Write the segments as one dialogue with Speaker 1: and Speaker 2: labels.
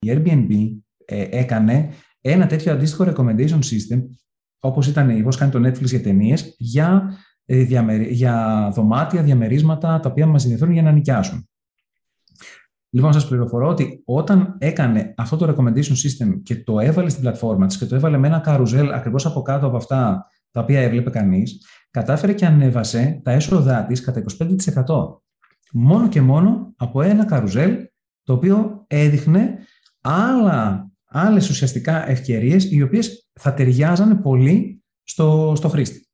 Speaker 1: η Airbnb ε, έκανε ένα τέτοιο αντίστοιχο recommendation system, όπως ήταν πώς κάνει το Netflix για ταινίες, για, ε, για δωμάτια, διαμερίσματα, τα οποία μας ενδιαφέρουν για να νοικιάσουν. Λοιπόν, σας πληροφορώ ότι όταν έκανε αυτό το recommendation system και το έβαλε στην πλατφόρμα της και το έβαλε με ένα καρουζέλ ακριβώς από κάτω από αυτά τα οποία έβλεπε κανείς, κατάφερε και ανέβασε τα έσοδά της κατά 25%. Μόνο και μόνο από ένα καρουζέλ το οποίο έδειχνε άλλα, άλλες ουσιαστικά ευκαιρίες οι οποίες θα ταιριάζανε πολύ στο, στο χρήστη.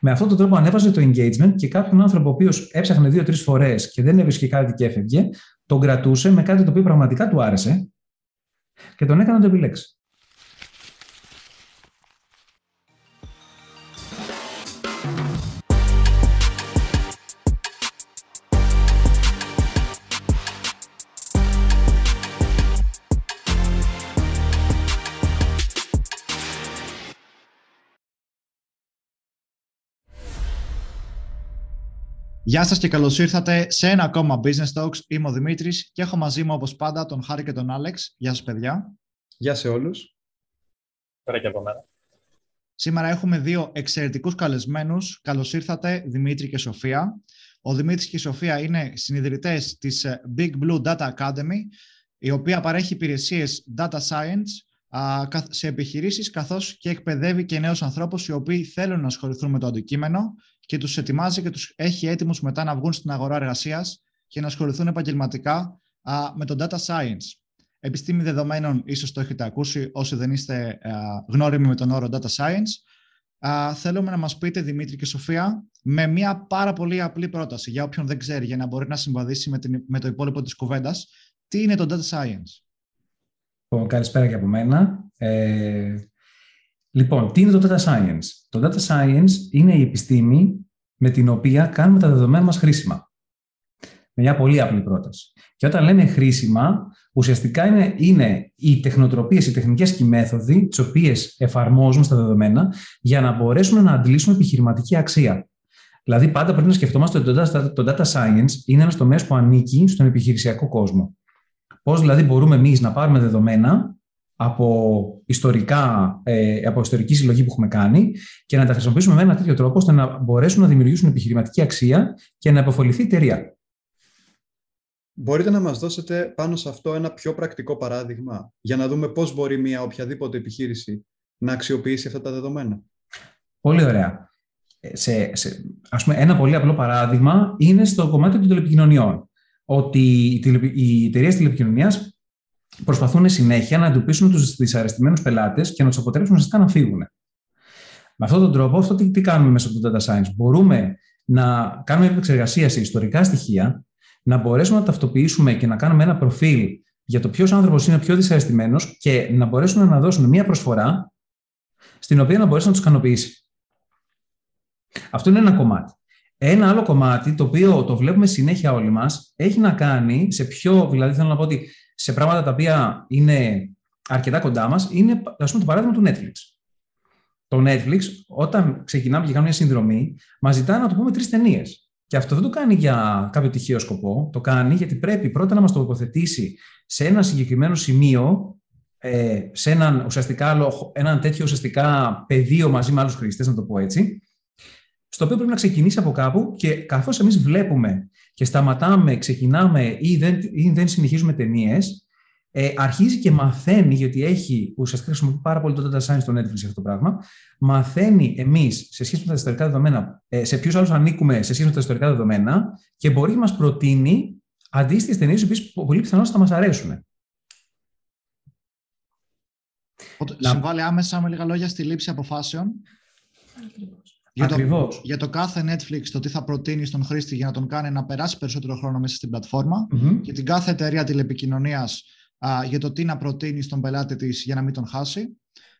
Speaker 1: Με αυτόν τον τρόπο ανέβαζε το engagement και κάποιον άνθρωπο ο οποίος έψαχνε δύο-τρεις φορές και δεν έβρισκε κάτι και έφευγε, τον κρατούσε με κάτι το οποίο πραγματικά του άρεσε και τον έκανε να το επιλέξει.
Speaker 2: Γεια σας και καλώς ήρθατε σε ένα ακόμα Business Talks. Είμαι ο Δημήτρης και έχω μαζί μου όπως πάντα τον Χάρη και τον Άλεξ. Γεια σας παιδιά.
Speaker 3: Γεια σε όλους.
Speaker 4: Πέρα και από μένα.
Speaker 2: Σήμερα έχουμε δύο εξαιρετικούς καλεσμένους. Καλώς ήρθατε Δημήτρη και Σοφία. Ο Δημήτρης και η Σοφία είναι συνειδητές της ε, Big Blue Data Academy, η οποία παρέχει υπηρεσίες Data Science σε επιχειρήσεις, καθώς και εκπαιδεύει και νέους ανθρώπους οι οποίοι θέλουν να ασχοληθούν με το αντικείμενο και τους ετοιμάζει και τους έχει έτοιμους μετά να βγουν στην αγορά εργασίας και να ασχοληθούν επαγγελματικά με το data science. Επιστήμη δεδομένων, ίσως το έχετε ακούσει όσοι δεν είστε γνώριμοι με τον όρο data science. θέλουμε να μας πείτε, Δημήτρη και Σοφία, με μια πάρα πολύ απλή πρόταση για όποιον δεν ξέρει, για να μπορεί να συμβαδίσει με, την, με το υπόλοιπο της κουβέντας, τι είναι το data science;
Speaker 1: Λοιπόν, καλησπέρα και από μένα. Ε, λοιπόν, τι είναι το data science; Το data science είναι η επιστήμη με την οποία κάνουμε τα δεδομένα μας χρήσιμα. Με μια πολύ απλή πρόταση. Και όταν λέμε χρήσιμα, ουσιαστικά είναι, είναι οι τεχνοτροπίες, οι τεχνικές και οι μέθοδοι, τις οποίες εφαρμόζουμε στα δεδομένα, για να μπορέσουμε να αντλήσουμε επιχειρηματική αξία. Δηλαδή, πάντα πρέπει να σκεφτόμαστε ότι το data science είναι ένα τομέας που ανήκει στον επιχειρησιακό κόσμο. Πώς δηλαδή μπορούμε εμείς να πάρουμε δεδομένα από, ιστορικά, ε, από ιστορική συλλογή που έχουμε κάνει και να τα χρησιμοποιήσουμε με ένα τέτοιο τρόπο ώστε να μπορέσουν να δημιουργήσουν επιχειρηματική αξία και να υποφοληθεί η εταιρεία.
Speaker 3: Μπορείτε να μας δώσετε πάνω σε αυτό ένα πιο πρακτικό παράδειγμα για να δούμε πώς μπορεί μια οποιαδήποτε επιχείρηση να αξιοποιήσει αυτά τα δεδομένα;
Speaker 1: Πολύ ωραία. Ε, σε, σε, ας πούμε, ένα πολύ απλό παράδειγμα είναι στο κομμάτι των τηλεπικοινωνιών ότι οι εταιρείες τηλεπικοινωνίας προσπαθούν συνέχεια να εντοπίσουν τους δυσαρεστημένους πελάτες και να τους αποτρέψουν ουσιαστικά να φύγουν. Με αυτόν τον τρόπο, αυτό τι, τι κάνουμε μέσα από το data science; Μπορούμε να κάνουμε επεξεργασία σε ιστορικά στοιχεία, να μπορέσουμε να ταυτοποιήσουμε και να κάνουμε ένα προφίλ για το ποιος άνθρωπος είναι πιο δυσαρεστημένος και να μπορέσουμε να δώσουμε μία προσφορά στην οποία να μπορέσει να τους ικανοποιήσει. Αυτό είναι ένα κομμάτι. Ένα άλλο κομμάτι, το οποίο το βλέπουμε συνέχεια όλοι μας, έχει να κάνει σε πιο, δηλαδή θέλω να πω ότι σε πράγματα τα οποία είναι αρκετά κοντά μας, είναι ας πούμε το παράδειγμα του Netflix. Το Netflix, όταν ξεκινάμε και κάνουμε μια συνδρομή, μας ζητάει να το πούμε τρεις ταινίες. Και αυτό δεν το κάνει για κάποιο τυχαίο σκοπό, το κάνει γιατί πρέπει πρώτα να μας το υποθετήσει σε ένα συγκεκριμένο σημείο, ε, σε έναν, ουσιαστικά, έναν τέτοιο ουσιαστικά πεδίο μαζί με άλλους χρήστες, να το πω έτσι, στο οποίο πρέπει να ξεκινήσει από κάπου και καθώς εμείς βλέπουμε και σταματάμε, ξεκινάμε ή δεν, ή δεν συνεχίζουμε ταινίες, ε, αρχίζει και μαθαίνει, γιατί έχει ουσιαστικά χρησιμοποιεί πάρα πολύ το data science στο Netflix αυτό το πράγμα, μαθαίνει εμείς σε σχέση με τα ιστορικά δεδομένα, ε, σε ποιους άλλους ανήκουμε σε σχέση με τα ιστορικά δεδομένα και μπορεί να μας προτείνει αντίστοιχες ταινίες, οι οποίες πολύ πιθανώς θα μας αρέσουν.
Speaker 2: Συμβάλλει άμεσα με λίγα λόγια στη λήψη αποφάσεων. Για το, για το κάθε Netflix το τι θα προτείνει στον χρήστη για να τον κάνει να περάσει περισσότερο χρόνο μέσα στην πλατφόρμα και την κάθε εταιρεία τηλεπικοινωνίας για το τι να προτείνει στον πελάτη της για να μην τον χάσει.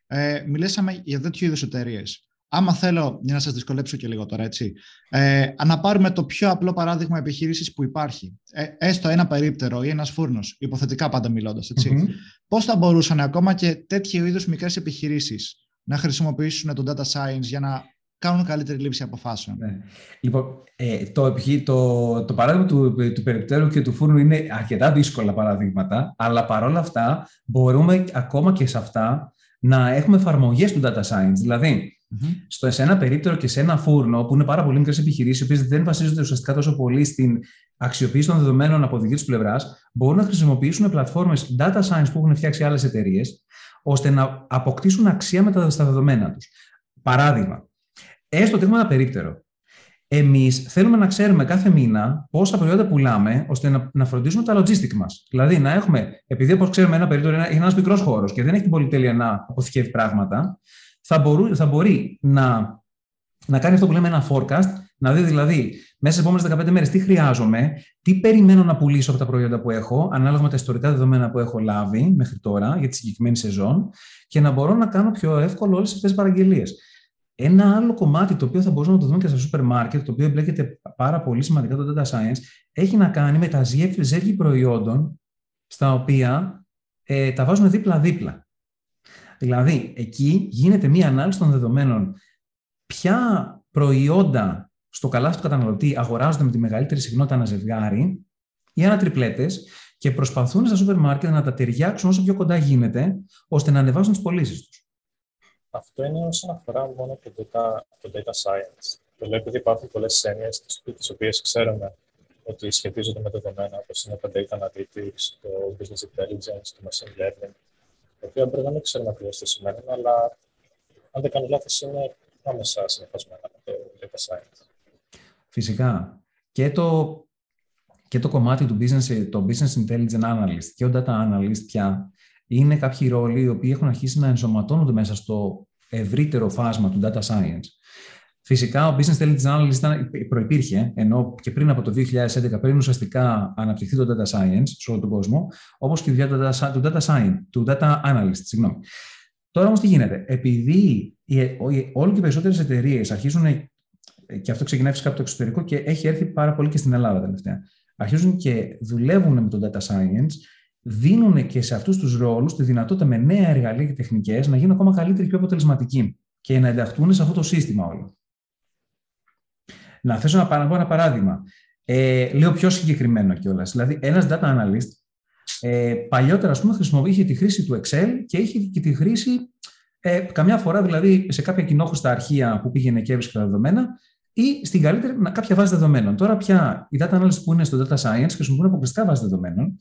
Speaker 2: Ε, μιλήσαμε για τέτοιου είδους εταιρείες. Άμα θέλω, για να σας δυσκολέψω και λίγο τώρα, έτσι, ε, να πάρουμε το πιο απλό παράδειγμα επιχείρησης που υπάρχει, ε, έστω ένα περίπτερο ή ένας φούρνος, υποθετικά πάντα μιλώντας, έτσι, πώς θα μπορούσαν ακόμα και τέτοιου είδους μικρές επιχειρήσεις να χρησιμοποιήσουν το data science για να κάνουν καλύτερη λήψη αποφάσεων. Ναι.
Speaker 1: Λοιπόν, ε, το, το, το παράδειγμα του, του περιπτέρου και του φούρνου είναι αρκετά δύσκολα παραδείγματα, αλλά παρόλα αυτά μπορούμε ακόμα και σε αυτά να έχουμε εφαρμογές του data science. Δηλαδή, στο, σε ένα περίπτερο και σε ένα φούρνο, που είναι πάρα πολύ μικρές επιχειρήσεις, οι οποίες δεν βασίζονται ουσιαστικά τόσο πολύ στην αξιοποίηση των δεδομένων από δική τους πλευράς, μπορούν να χρησιμοποιήσουν πλατφόρμες data science που έχουν φτιάξει άλλες εταιρείες, ώστε να αποκτήσουν αξία με τα δεδομένα τους. Παράδειγμα, έστω ότι έχουμε ένα περίπτερο. Εμείς θέλουμε να ξέρουμε κάθε μήνα πόσα προϊόντα πουλάμε, ώστε να, να φροντίσουμε τα logistic μας. Δηλαδή, να έχουμε, επειδή όπως ξέρουμε, ένα περίπτερο είναι ένας μικρός χώρος και δεν έχει την πολυτέλεια να αποθηκεύει πράγματα, θα, μπορού, θα μπορεί να, να κάνει αυτό που λέμε ένα forecast, να δει δηλαδή μέσα στις επόμενες 15 μέρες τι χρειάζομαι, τι περιμένω να πουλήσω από τα προϊόντα που έχω, ανάλογα με τα ιστορικά δεδομένα που έχω λάβει μέχρι τώρα για τη συγκεκριμένη σεζόν, και να μπορώ να κάνω πιο εύκολο όλες αυτές τις παραγγελίες. Ένα άλλο κομμάτι το οποίο θα μπορούσαμε να το δούμε και στα σούπερ μάρκετ, το οποίο εμπλέκεται πάρα πολύ σημαντικά το data science, έχει να κάνει με τα ζεύγη προϊόντων στα οποία ε, τα βάζουν δίπλα-δίπλα. Δηλαδή, εκεί γίνεται μία ανάλυση των δεδομένων. Ποια προϊόντα στο καλάθι του καταναλωτή αγοράζονται με τη μεγαλύτερη συχνότητα ένα ζευγάρι ή ένα τριπλέτες και προσπαθούν στα σούπερ μάρκετ να τα ταιριάξουν όσο πιο κοντά γίνεται, ώστε να ανεβάσουν τις πωλήσεις τους.
Speaker 4: Αυτό είναι όσον αφορά μόνο το data, το data science. Το λέω επειδή υπάρχουν πολλές έννοιες, τις οποίες ξέρουμε ότι σχετίζονται με δεδομένα, όπως είναι το data analytics, το business intelligence, το machine learning, τα οποία μπορεί να μην ξέρουμε ακριβώς τι σημαίνουν, αλλά αν δεν κάνω λάθος, είναι άμεσα συνεχισμένα με το data science.
Speaker 1: Φυσικά. Και το, και το κομμάτι του business, το business intelligence analyst και ο data analyst πια είναι κάποιοι ρόλοι οι οποίοι έχουν αρχίσει να ενσωματώνονται μέσα στο ευρύτερο φάσμα του data science. Φυσικά, ο Business Intelligence Analyst ήταν, προϋπήρχε, ενώ και πριν από το 2011, πριν ουσιαστικά αναπτυχθεί το Data Science σε όλο τον κόσμο, όπως και η δουλειά του Data, Science, του Data Analyst. Συγγνώμη. Τώρα όμως τι γίνεται, επειδή όλο και οι περισσότερες εταιρείες αρχίζουν, και αυτό ξεκινάει φυσικά από το εξωτερικό και έχει έρθει πάρα πολύ και στην Ελλάδα τελευταία, αρχίζουν και δουλεύουν με το Data Science, δίνουν και σε αυτούς τους ρόλους τη δυνατότητα με νέα εργαλεία και τεχνικές να γίνουν ακόμα καλύτεροι και πιο αποτελεσματικοί και να ενταχθούν σε αυτό το σύστημα όλο. Να θέσω να πω ένα παράδειγμα. Ε, λέω πιο συγκεκριμένο κιόλας. Δηλαδή, ένας data analyst ε, παλιότερα, ας πούμε, χρησιμοποιείχε τη χρήση του Excel και είχε και τη χρήση ε, καμιά φορά, δηλαδή, σε κάποια κοινόχρηστα αρχεία που πήγαινε και έβρισκε τα δεδομένα ή στην καλύτερη κάποια βάση δεδομένων. Τώρα πια οι data analysts που είναι στο data science χρησιμοποιούν αποκλειστικά βάση δεδομένων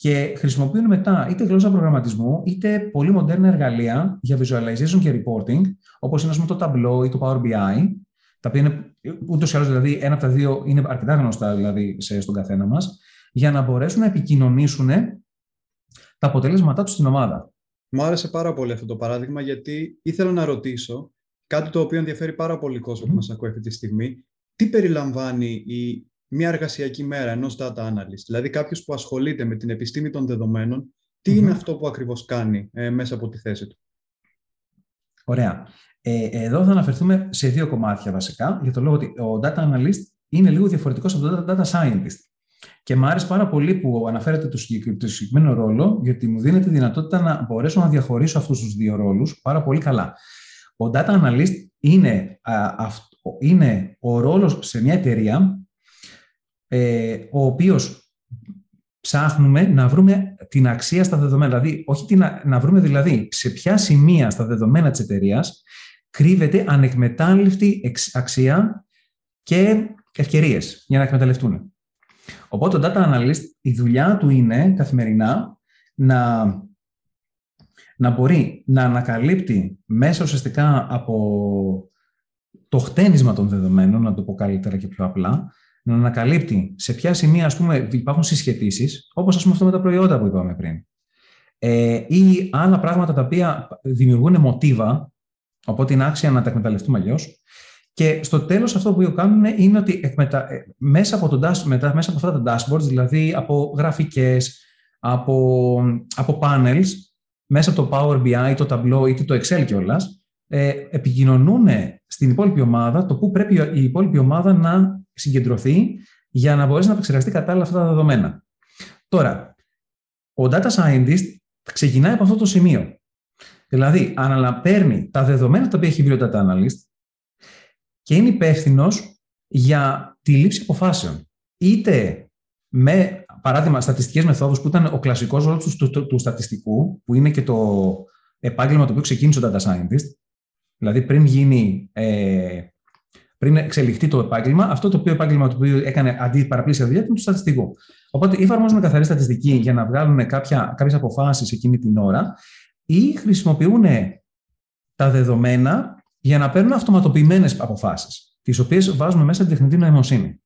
Speaker 1: και χρησιμοποιούν μετά είτε γλώσσα προγραμματισμού, είτε πολύ μοντέρνα εργαλεία για visualization και reporting, όπως είναι πούμε, το Tableau ή το Power BI, τα οποία είναι ούτως ή άλλως δηλαδή, ένα από τα δύο είναι αρκετά γνωστά δηλαδή, σε, στον καθένα μας, για να μπορέσουν να επικοινωνήσουν τα αποτελέσματά τους στην ομάδα.
Speaker 3: Μου άρεσε πάρα πολύ αυτό το παράδειγμα, γιατί ήθελα να ρωτήσω κάτι το οποίο ενδιαφέρει πάρα πολύ κόσμο mm. που μας ακούει αυτή τη στιγμή. Τι περιλαμβάνει η μια εργασιακή μέρα ενός data analyst, δηλαδή κάποιος που ασχολείται με την επιστήμη των δεδομένων, τι είναι αυτό που ακριβώς κάνει ε, μέσα από τη θέση του;
Speaker 1: Ωραία. Ε, εδώ θα αναφερθούμε σε δύο κομμάτια βασικά, για το λόγο ότι ο data analyst είναι λίγο διαφορετικός από τον data scientist. Και μου άρεσε πάρα πολύ που αναφέρετε το συγκεκριμένο ρόλο, γιατί μου δίνεται τη δυνατότητα να μπορέσω να διαχωρίσω αυτούς τους δύο ρόλους πάρα πολύ καλά. Ο data analyst είναι, α, είναι ο ρόλος σε μια εταιρεία ε, ο οποίος ψάχνουμε να βρούμε την αξία στα δεδομένα. Δηλαδή, όχι την, να βρούμε δηλαδή σε ποια σημεία στα δεδομένα της εταιρείας κρύβεται ανεκμετάλλευτη αξία και ευκαιρίες για να εκμεταλλευτούν. Οπότε, ο data analyst, η δουλειά του είναι καθημερινά να, να μπορεί να ανακαλύπτει μέσα ουσιαστικά από το χτένισμα των δεδομένων, να το πω καλύτερα και πιο απλά, να ανακαλύπτει σε ποια σημεία ας πούμε, υπάρχουν συσχετήσεις, όπως ας πούμε αυτό με τα προϊόντα που είπαμε πριν. Ε, ή άλλα πράγματα τα οποία δημιουργούν μοτίβα, οπότε είναι άξια να τα εκμεταλλευτούμε αλλιώς. Και στο τέλος αυτό που κάνουν είναι ότι εκμετα... Ε, μέσα, από το μετά, μέσα από αυτά τα dashboards, δηλαδή από γραφικές, από, από panels, μέσα από το Power BI, το Tableau ή το Excel κιόλας, ε, επικοινωνούν στην υπόλοιπη ομάδα το πού πρέπει η υπόλοιπη ομάδα να συγκεντρωθεί για να μπορέσει να επεξεργαστεί κατάλληλα αυτά τα δεδομένα. Τώρα, ο data scientist ξεκινάει από αυτό το σημείο. Δηλαδή, αναλαπέρνει τα δεδομένα τα οποία έχει βρει ο data analyst, και είναι υπεύθυνο για τη λήψη αποφάσεων. Είτε με, παράδειγμα, στατιστικές μεθόδους που ήταν ο κλασικός ρόλος του, του, του, στατιστικού, που είναι και το επάγγελμα το οποίο ξεκίνησε ο data scientist, δηλαδή πριν γίνει ε, πριν εξελιχθεί το επάγγελμα, αυτό το οποίο επάγγελμα το οποίο έκανε αντί παραπλήσια δουλειά ήταν του στατιστικού. Οπότε ή εφαρμόζουν καθαρή στατιστική για να βγάλουν κάποιες αποφάσεις εκείνη την ώρα, ή χρησιμοποιούν τα δεδομένα για να παίρνουν αυτοματοποιημένες αποφάσεις, τις οποίες βάζουμε μέσα την τεχνητή νοημοσύνη.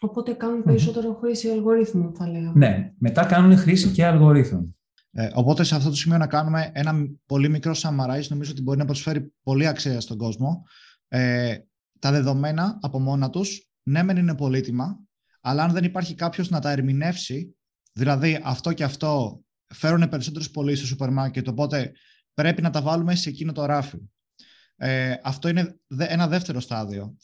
Speaker 5: Οπότε κάνουν περισσότερο χρήση αλγορίθμων, θα λέγαμε.
Speaker 1: Ναι, μετά κάνουν χρήση και αλγορίθμων.
Speaker 2: Ε, οπότε σε αυτό το σημείο να κάνουμε ένα πολύ μικρό summarize, νομίζω ότι μπορεί να προσφέρει πολύ αξία στον κόσμο. Ε, τα δεδομένα από μόνα τους, ναι μεν είναι πολύτιμα, αλλά αν δεν υπάρχει κάποιος να τα ερμηνεύσει, δηλαδή αυτό και αυτό φέρουν περισσότερους πωλήσει στο σούπερ μάρκετ, οπότε πρέπει να τα βάλουμε σε εκείνο το ράφι. Ε, αυτό είναι ένα δεύτερο στάδιο.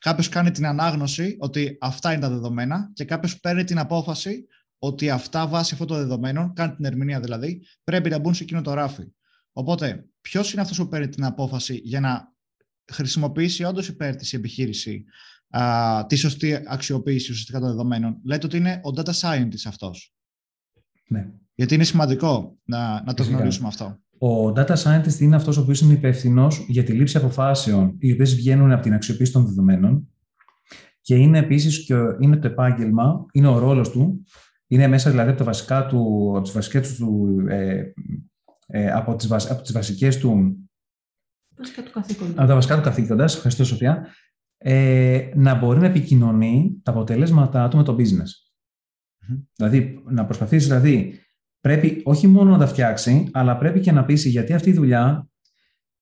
Speaker 2: Κάποιος κάνει την ανάγνωση ότι αυτά είναι τα δεδομένα και κάποιος παίρνει την απόφαση ότι αυτά βάσει αυτών των δεδομένων, κάνει την ερμηνεία δηλαδή, πρέπει να μπουν σε εκείνο το ράφι. Οπότε, ποιος είναι αυτός που παίρνει την απόφαση για να χρησιμοποιήσει όντως υπέρ της επιχείρηση α, τη σωστή αξιοποίηση ουσιαστικά των δεδομένων; Λέτε ότι είναι ο data scientist αυτός.
Speaker 1: Ναι.
Speaker 2: Γιατί είναι σημαντικό να, να το γνωρίσουμε αυτό.
Speaker 1: Ο data scientist είναι αυτός ο οποίος είναι υπεύθυνος για τη λήψη αποφάσεων οι οποίες βγαίνουν από την αξιοποίηση των δεδομένων και είναι επίσης και είναι το επάγγελμα, είναι ο ρόλος του είναι μέσα δηλαδή από, τα βασικά του, από τις βασικές του, ε, ε, από, τις, από τις βασικές του...
Speaker 5: Βασικά του καθήκοντα.
Speaker 1: Από τα βασικά του καθήκοντας, ευχαριστώ Σοφία, ε, να μπορεί να επικοινωνεί τα αποτελέσματά του με το business. Δηλαδή, να προσπαθήσει, δηλαδή, πρέπει όχι μόνο να τα φτιάξει, αλλά πρέπει και να πείσει γιατί αυτή η δουλειά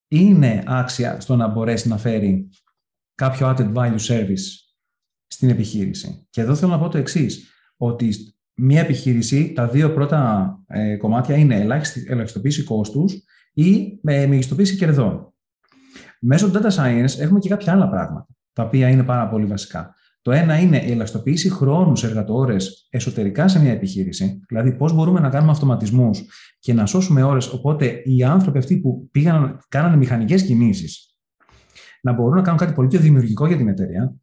Speaker 1: είναι άξια στο να μπορέσει να φέρει κάποιο added value service στην επιχείρηση. Και εδώ θέλω να πω το εξής, ότι μία επιχείρηση, τα δύο πρώτα ε, κομμάτια είναι ελαχιστοποίηση κόστους ή με μεγιστοποίηση κερδών. Μέσω του data science έχουμε και κάποια άλλα πράγματα, τα οποία είναι πάρα πολύ βασικά. Το ένα είναι η ελαχιστοποίηση χρόνου σε εργατόρες εσωτερικά σε μια επιχείρηση, δηλαδή πώς μπορούμε να κάνουμε αυτοματισμούς και να σώσουμε ώρες. Οπότε οι άνθρωποι αυτοί που πήγαν, κάνανε μηχανικές κινήσεις να μπορούν να κάνουν κάτι πολύ πιο δημιουργικό για την εταιρεία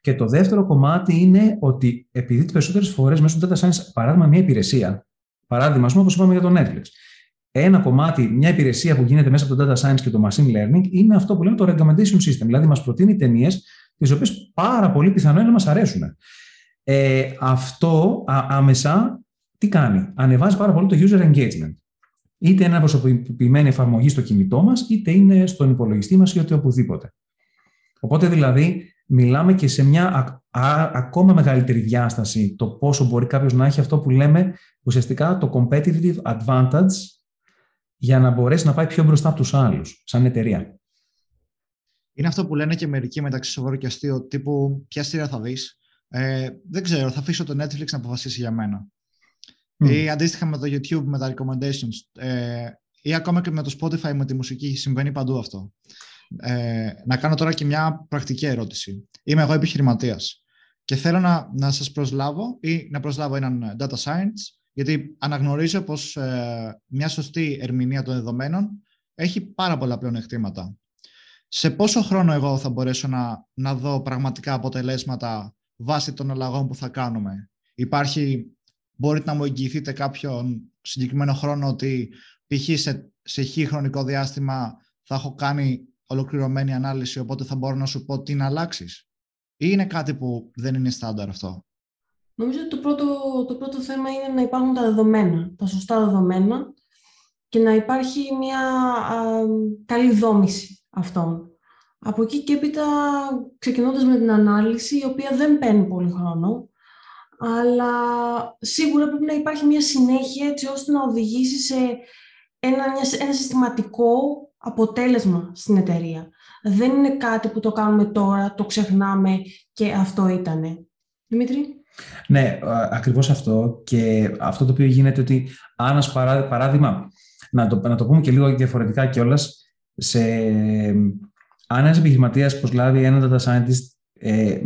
Speaker 1: και το δεύτερο κομμάτι είναι ότι επειδή τις περισσότερες φορές μέσω του data science, παράδειγμα, μια υπηρεσία, παράδειγμα, όπως είπαμε για το Netflix, ένα κομμάτι, μια υπηρεσία που γίνεται μέσα από το data science και το machine learning είναι αυτό που λέμε το recommendation system. Δηλαδή, μας προτείνει ταινίες, τις οποίες πάρα πολύ πιθανό είναι να μας αρέσουν. Ε, αυτό α, άμεσα τι κάνει, ανεβάζει πάρα πολύ το user engagement. Είτε είναι ένα προσωποποιημένη εφαρμογή στο κινητό μας, είτε είναι στον υπολογιστή μας ή οπουδήποτε. Οπότε δηλαδή μιλάμε και σε μια ακόμα μεγαλύτερη διάσταση το πόσο μπορεί κάποιος να έχει αυτό που λέμε ουσιαστικά το competitive advantage για να μπορέσει να πάει πιο μπροστά από τους άλλους, σαν εταιρεία.
Speaker 2: Είναι αυτό που λένε και μερικοί μεταξύ σοβαρού και αστείο, τύπου ποια σειρά θα δεις; Ε, δεν ξέρω, θα αφήσω το Netflix να αποφασίσει για μένα. Mm. Ή αντίστοιχα με το YouTube, με τα recommendations. Ε, ή ακόμα και με το Spotify, με τη μουσική, συμβαίνει παντού αυτό. Ε, να κάνω τώρα και μια πρακτική ερώτηση. Είμαι εγώ επιχειρηματίας και θέλω να, να σας προσλάβω ή να προσλάβω έναν data science γιατί αναγνωρίζω πως ε, μια σωστή ερμηνεία των δεδομένων έχει πάρα πολλά πλεονεκτήματα. Σε πόσο χρόνο εγώ θα μπορέσω να, να δω πραγματικά αποτελέσματα βάσει των αλλαγών που θα κάνουμε; Υπάρχει, μπορείτε να μου εγγυηθείτε κάποιον συγκεκριμένο χρόνο ότι π.χ. σε, σε χ χρονικό διάστημα θα έχω κάνει ολοκληρωμένη ανάλυση, οπότε θα μπορώ να σου πω τι να αλλάξεις. Ή είναι κάτι που δεν είναι στάνταρ αυτό;
Speaker 5: Νομίζω ότι το πρώτο, το πρώτο θέμα είναι να υπάρχουν τα δεδομένα, τα σωστά δεδομένα και να υπάρχει μια καλή δόμηση αυτών. Από εκεί και έπειτα, ξεκινώντας με την ανάλυση, η οποία δεν παίρνει πολύ χρόνο, αλλά σίγουρα πρέπει να υπάρχει μια συνέχεια έτσι ώστε να οδηγήσει σε ένα, ένα συστηματικό αποτέλεσμα στην εταιρεία. Δεν είναι κάτι που το κάνουμε τώρα, το ξεχνάμε και αυτό ήτανε. Δημήτρη;
Speaker 1: Ναι, ακριβώς αυτό. Και αυτό το οποίο γίνεται ότι, αν παράδειγμα, να το, να το πούμε και λίγο διαφορετικά κιόλας, σε, αν ένας επιχειρηματίας προσλάβει ένα data scientist, ε,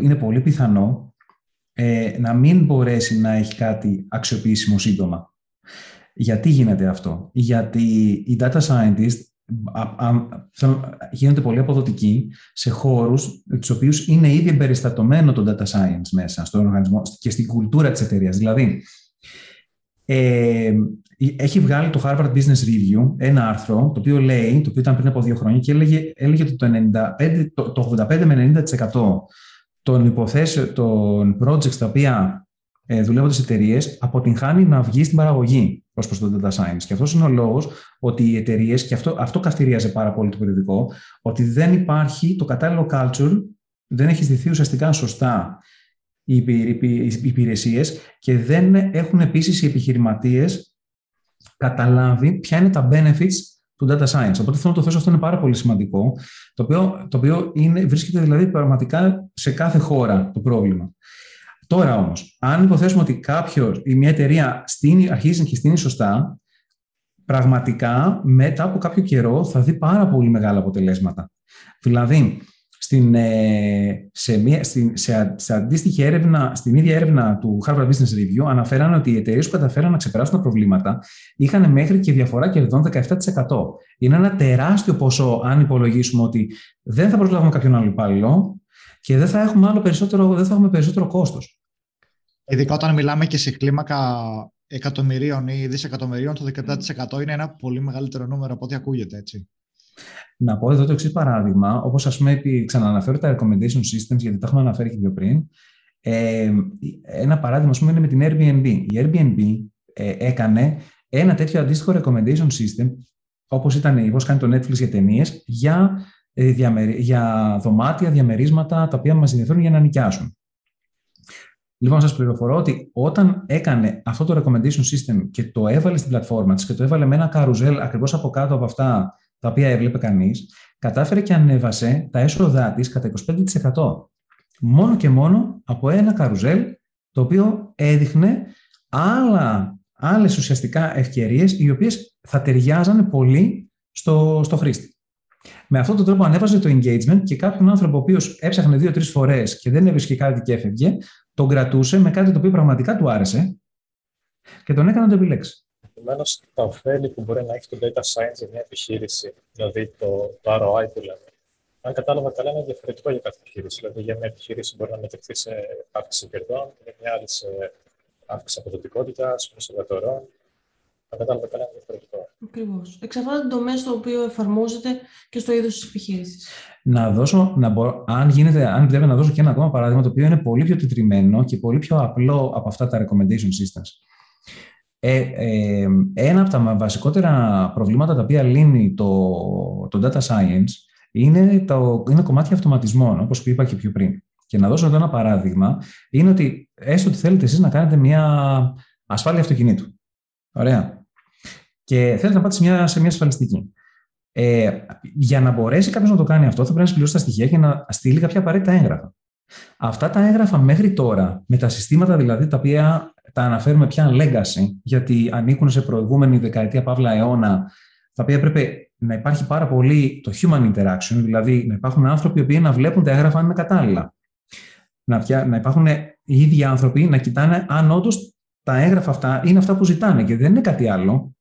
Speaker 1: είναι πολύ πιθανό ε, να μην μπορέσει να έχει κάτι αξιοποιήσιμο σύντομα. Γιατί γίνεται αυτό; Γιατί οι data scientists γίνονται πολύ αποδοτικοί σε χώρους τους οποίους είναι ήδη εμπεριστατωμένο το data science μέσα στον οργανισμό και στην κουλτούρα της εταιρείας. Δηλαδή, ε, έχει βγάλει το Harvard Business Review ένα άρθρο το οποίο λέει, το οποίο ήταν πριν από δύο χρόνια και έλεγε, έλεγε ότι το, 95, το, το 85 με 90% των υποθέσεων, των projects τα οποία ε, δουλεύονται σε εταιρείες αποτυγχάνει να βγει στην παραγωγή ως προς το data science. Και αυτός είναι ο λόγος ότι οι εταιρείες, και αυτό, αυτό καυτηρίαζε πάρα πολύ το περιοδικό, ότι δεν υπάρχει το κατάλληλο culture, δεν έχει στηθεί ουσιαστικά σωστά οι υπηρεσίες και δεν έχουν επίσης οι επιχειρηματίες καταλάβει ποια είναι τα benefits του data science. Οπότε θέλω να το θέσω αυτό είναι πάρα πολύ σημαντικό, το οποίο, το οποίο είναι, βρίσκεται δηλαδή πραγματικά σε κάθε χώρα το πρόβλημα. Τώρα όμως, αν υποθέσουμε ότι κάποιος ή μια εταιρεία στείνει, αρχίζει και στείνει σωστά, πραγματικά μετά από κάποιο καιρό θα δει πάρα πολύ μεγάλα αποτελέσματα. Δηλαδή, στην, ε, σε, μια, στην, σε, σε αντίστοιχη έρευνα, στην ίδια έρευνα του Harvard Business Review, αναφέραν ότι οι εταιρείες που καταφέραν να ξεπεράσουν τα προβλήματα είχαν μέχρι και διαφορά κερδών 17%. Είναι ένα τεράστιο ποσό, αν υπολογίσουμε ότι δεν θα προσλάβουμε κάποιον άλλο υπάλληλο και δεν θα έχουμε, άλλο περισσότερο, δεν θα έχουμε περισσότερο κόστος.
Speaker 2: Ειδικά όταν μιλάμε και σε κλίμακα εκατομμυρίων ή δισεκατομμυρίων, το 17% είναι ένα πολύ μεγαλύτερο νούμερο από ό,τι ακούγεται, έτσι.
Speaker 1: Να πω εδώ το εξής παράδειγμα. Όπως ας πούμε, ξαναναφέρω τα recommendation systems, γιατί τα έχουμε αναφέρει και πιο πριν. Ε, ένα παράδειγμα, ας πούμε, είναι με την Airbnb. Η Airbnb ε, έκανε ένα τέτοιο αντίστοιχο recommendation system, όπως ήταν, όπως κάνει το Netflix για ταινίες, για, ε, για δωμάτια, διαμερίσματα, τα οποία μας ενδιαφέρουν για να νοικιάσουν. Λοιπόν, σας πληροφορώ ότι όταν έκανε αυτό το recommendation system και το έβαλε στην πλατφόρμα της και το έβαλε με ένα καρουζέλ ακριβώς από κάτω από αυτά τα οποία έβλεπε κανείς, κατάφερε και ανέβασε τα έσοδά της κατά 25%. Μόνο και μόνο από ένα καρουζέλ το οποίο έδειχνε άλλα, άλλες ουσιαστικά ευκαιρίες οι οποίες θα ταιριάζανε πολύ στο, στο χρήστη. Με αυτόν τον τρόπο ανέβαζε το engagement και κάποιον άνθρωπο ο οποίος έψαχνε δύο-τρεις φορές και δεν έβρισκε κάτι και έφευγε, τον κρατούσε με κάτι το οποίο πραγματικά του άρεσε και τον έκανε να το επιλέξει.
Speaker 4: Επομένως, τα ωφέλη που μπορεί να έχει το data science για μια επιχείρηση, δηλαδή το, το ROI που λέμε, αν κατάλαβα καλά, είναι διαφορετικό για κάθε επιχείρηση. Δηλαδή, για μια επιχείρηση μπορεί να μετρηθεί σε αύξηση κερδών, για μια άλλη σε αύξηση αποδοτικότητας, προσωπικών Αν κατάλαβα καλά, είναι διαφορετικό.
Speaker 5: Ακριβώς. Εξαρτάται το τομέα στο οποίο εφαρμόζεται και στο είδος της επιχείρησης.
Speaker 1: Να δώσω, να μπορώ, αν γίνεται, αν επιτρέπετε να δώσω και ένα ακόμα παράδειγμα, το οποίο είναι πολύ πιο τετριμένο και πολύ πιο απλό από αυτά τα recommendation systems. Ε, ε, ένα από τα βασικότερα προβλήματα τα οποία λύνει το, το data science είναι το είναι κομμάτι αυτοματισμών, όπως είπα και πιο πριν. Και να δώσω εδώ ένα παράδειγμα, είναι ότι έστω ότι θέλετε εσείς να κάνετε μια ασφάλεια αυτοκινήτου. Ωραία. Και θέλετε να πάτε σε μια, σε μια ασφαλιστική. Ε, για να μπορέσει κάποιος να το κάνει αυτό, θα πρέπει να συμπληρώσει τα στοιχεία και να στείλει κάποια απαραίτητα έγγραφα. Αυτά τα έγγραφα μέχρι τώρα, με τα συστήματα δηλαδή τα οποία τα αναφέρουμε πια legacy, γιατί ανήκουν σε προηγούμενη δεκαετία, παύλα αιώνα, τα οποία έπρεπε να υπάρχει πάρα πολύ το human interaction, δηλαδή να υπάρχουν άνθρωποι οι να βλέπουν τα έγγραφα αν είναι κατάλληλα. Να, να υπάρχουν οι ίδιοι άνθρωποι να κοιτάνε αν όντως τα έγγραφα αυτά είναι αυτά που ζητάνε και δεν είναι κάτι άλλο.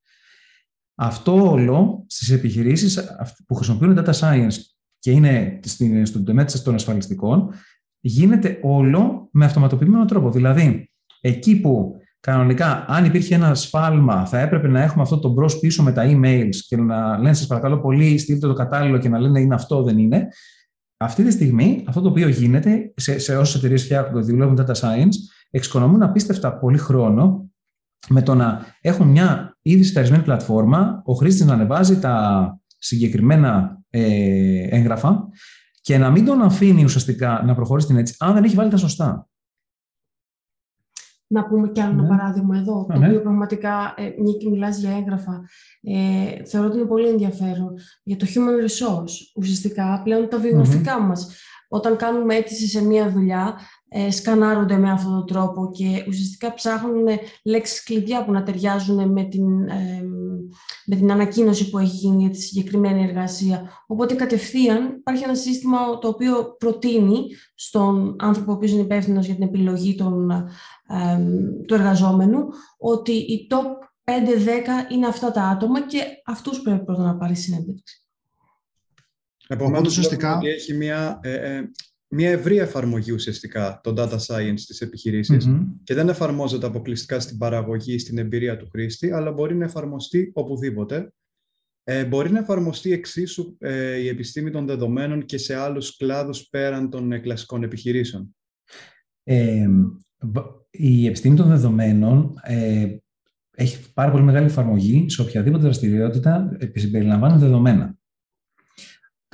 Speaker 1: Αυτό όλο στις επιχειρήσεις που χρησιμοποιούν data science και είναι στον τομέα των ασφαλιστικών, γίνεται όλο με αυτοματοποιημένο τρόπο. Δηλαδή, Εκεί που κανονικά, αν υπήρχε ένα σφάλμα, θα έπρεπε να έχουμε αυτό το μπρος πίσω με τα emails και να λένε σας παρακαλώ πολύ, στείλτε το κατάλληλο και να λένε είναι αυτό, δεν είναι. Αυτή τη στιγμή, αυτό το οποίο γίνεται σε, σε όσες εταιρείες φτιάχνουν, δουλεύουν data science, εξοικονομούν απίστευτα πολύ χρόνο με το να έχουν μια ήδη συνταρισμένη πλατφόρμα, ο χρήστης να ανεβάζει τα συγκεκριμένα ε, έγγραφα και να μην τον αφήνει ουσιαστικά να προχωρήσει την έτσι, αν δεν έχει βάλει τα σωστά
Speaker 5: να πούμε κι άλλο ένα ναι. παράδειγμα εδώ, το ναι. οποίο πραγματικά, ε, μια και μιλάς για έγγραφα, ε, θεωρώ ότι είναι πολύ ενδιαφέρον για το human resource. Ουσιαστικά, πλέον τα βιογραφικά mm μας. Όταν κάνουμε αίτηση σε μια δουλειά, ε, σκανάρονται με αυτόν τον τρόπο και ουσιαστικά ψάχνουν λέξεις κλειδιά που να ταιριάζουν με την, ε, με την ανακοίνωση που έχει γίνει για τη συγκεκριμένη εργασία. Οπότε κατευθείαν υπάρχει ένα σύστημα το οποίο προτείνει στον άνθρωπο ο οποίος είναι υπεύθυνος για την επιλογή των, ε, του εργαζόμενου ότι οι top 5-10 είναι αυτά τα άτομα και αυτούς πρέπει πρώτα να πάρει συνέντευξη.
Speaker 3: Επομένως, ουσιαστικά... ότι έχει μια, ε, ε, μια ευρία εφαρμογή ουσιαστικά το data science στις επιχειρησεις και δεν εφαρμόζεται αποκλειστικά στην παραγωγή, στην εμπειρία του χρήστη, αλλά μπορεί να εφαρμοστεί οπουδήποτε. Ε, μπορεί να εφαρμοστεί εξίσου ε, η επιστήμη των δεδομένων και σε άλλους κλάδους πέραν των ε, κλασικών επιχειρήσεων.
Speaker 1: Ε, η επιστήμη των δεδομένων ε, έχει πάρα πολύ μεγάλη εφαρμογή σε οποιαδήποτε δραστηριότητα συμπεριλαμβάνει δεδομένα.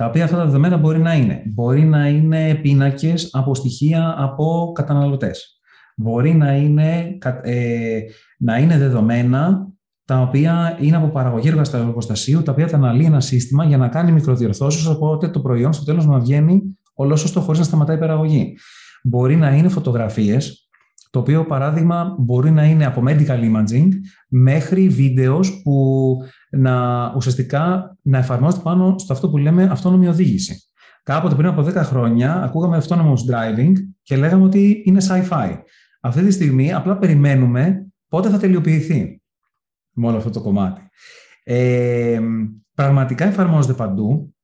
Speaker 1: Τα οποία αυτά τα δεδομένα μπορεί να είναι. Μπορεί να είναι πίνακες από στοιχεία από καταναλωτές. Μπορεί να είναι, ε, να είναι δεδομένα τα οποία είναι από παραγωγή εργοστασίου, τα οποία τα αναλύει ένα σύστημα για να κάνει μικροδιορθώσεις, οπότε το προϊόν στο τέλος να βγαίνει ολόσωστο χωρίς να σταματάει η παραγωγή. Μπορεί να είναι φωτογραφίες το οποίο παράδειγμα μπορεί να είναι από medical imaging μέχρι βίντεος που να ουσιαστικά να εφαρμόζεται πάνω στο αυτό που λέμε αυτόνομη οδήγηση. Κάποτε πριν από 10 χρόνια ακούγαμε autonomous driving και λέγαμε ότι είναι sci-fi. Αυτή τη στιγμή απλά περιμένουμε πότε θα τελειοποιηθεί με όλο αυτό το κομμάτι. Ε, πραγματικά εφαρμόζεται παντού,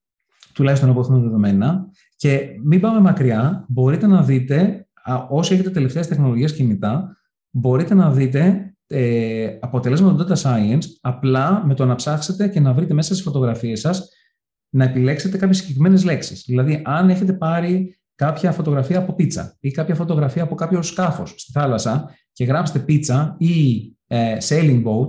Speaker 1: τουλάχιστον από έχουμε δεδομένα, και μην πάμε μακριά, μπορείτε να δείτε όσοι έχετε τελευταίες τεχνολογίες κινητά, μπορείτε να δείτε ε, αποτελέσματα του data science απλά με το να ψάξετε και να βρείτε μέσα στις φωτογραφίες σας να επιλέξετε κάποιες συγκεκριμένες λέξεις. Δηλαδή, αν έχετε πάρει κάποια φωτογραφία από πίτσα ή κάποια φωτογραφία από κάποιο σκάφος στη θάλασσα και γράψετε πίτσα ή ε, sailing boat,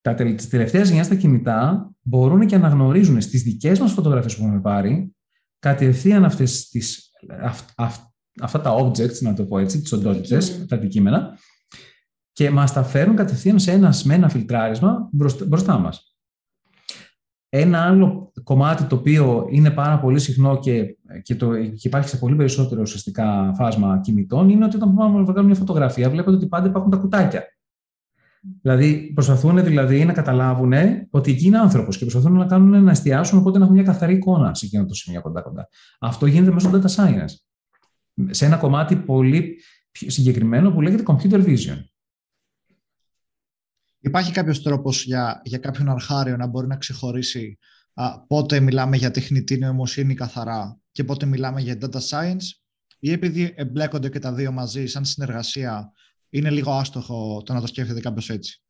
Speaker 1: τα τις τελευταίες γενιάς τα κινητά μπορούν και αναγνωρίζουν στις δικές μας φωτογραφίες που έχουμε πάρει κατευθείαν αυτές τις, αυτά τα objects, να το πω έτσι, τις οντότητες, τα αντικείμενα, και μας τα φέρουν κατευθείαν σε ένα, με ένα φιλτράρισμα μπροστά, μπροστά μας. Ένα άλλο κομμάτι το οποίο είναι πάρα πολύ συχνό και, και, το, και υπάρχει σε πολύ περισσότερο ουσιαστικά φάσμα κινητών είναι ότι όταν πάμε να βγάλουμε μια φωτογραφία βλέπετε ότι πάντα υπάρχουν τα κουτάκια. Δηλαδή, προσπαθούν δηλαδή να καταλάβουν ότι εκεί είναι άνθρωπος και προσπαθούν να κάνουν να εστιάσουν οπότε να έχουν μια καθαρή εικόνα σε εκείνο το σημείο κοντά-κοντά. Αυτό γίνεται μέσω data science σε ένα κομμάτι πολύ συγκεκριμένο που λέγεται computer vision.
Speaker 2: Υπάρχει κάποιος τρόπος για, για κάποιον αρχάριο να μπορεί να ξεχωρίσει α, πότε μιλάμε για τεχνητή νοημοσύνη καθαρά και πότε μιλάμε για data science ή επειδή εμπλέκονται και τα δύο μαζί σαν συνεργασία είναι λίγο άστοχο το να το σκέφτεται κάποιος έτσι;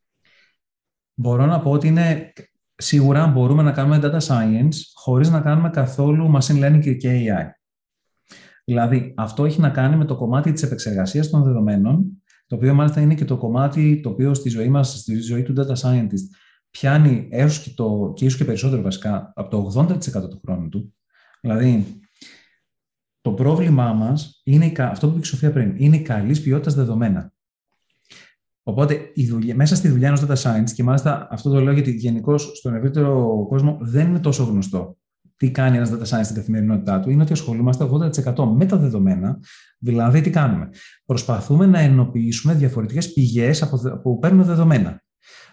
Speaker 1: Μπορώ να πω ότι είναι σίγουρα μπορούμε να κάνουμε data science χωρίς να κάνουμε καθόλου machine learning και AI. Δηλαδή, αυτό έχει να κάνει με το κομμάτι της επεξεργασίας των δεδομένων, το οποίο μάλιστα είναι και το κομμάτι το οποίο στη ζωή μας, στη ζωή του data scientist, πιάνει έως και, το, και ίσως και περισσότερο βασικά από το 80% του χρόνου του. Δηλαδή, το πρόβλημά μας είναι αυτό που είπε η Σοφία πριν, είναι η καλής ποιότητας δεδομένα. Οπότε, η δουλειά, μέσα στη δουλειά ενός data science, και μάλιστα αυτό το λέω γιατί γενικώς στον ευρύτερο κόσμο δεν είναι τόσο γνωστό τι κάνει ένας data science στην καθημερινότητά του, είναι ότι ασχολούμαστε 80% με τα δεδομένα. Δηλαδή, τι κάνουμε. Προσπαθούμε να ενοποιήσουμε διαφορετικές πηγές που παίρνουμε δεδομένα.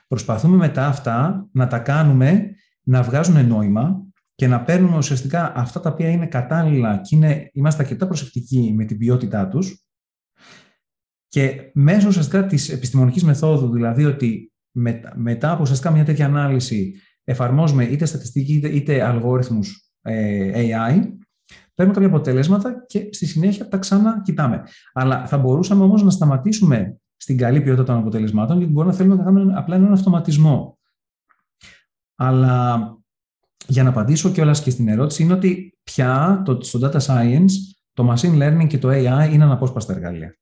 Speaker 1: Προσπαθούμε μετά αυτά να τα κάνουμε να βγάζουν νόημα και να παίρνουμε ουσιαστικά αυτά τα οποία είναι κατάλληλα και είναι, είμαστε αρκετά προσεκτικοί με την ποιότητά τους. Και μέσω ουσιαστικά της επιστημονικής μεθόδου, δηλαδή ότι μετά από ουσιαστικά μια τέτοια ανάλυση εφαρμόζουμε είτε στατιστική είτε, είτε αλγόριθμους ε, AI, παίρνουμε κάποια αποτελέσματα και στη συνέχεια τα ξανακοιτάμε. Αλλά θα μπορούσαμε όμως να σταματήσουμε στην καλή ποιότητα των αποτελεσμάτων, γιατί μπορεί να θέλουμε να κάνουμε απλά έναν αυτοματισμό. Αλλά για να απαντήσω κιόλας και στην ερώτηση, είναι ότι πια το, στο data science το machine learning και το AI είναι αναπόσπαστα εργαλεία.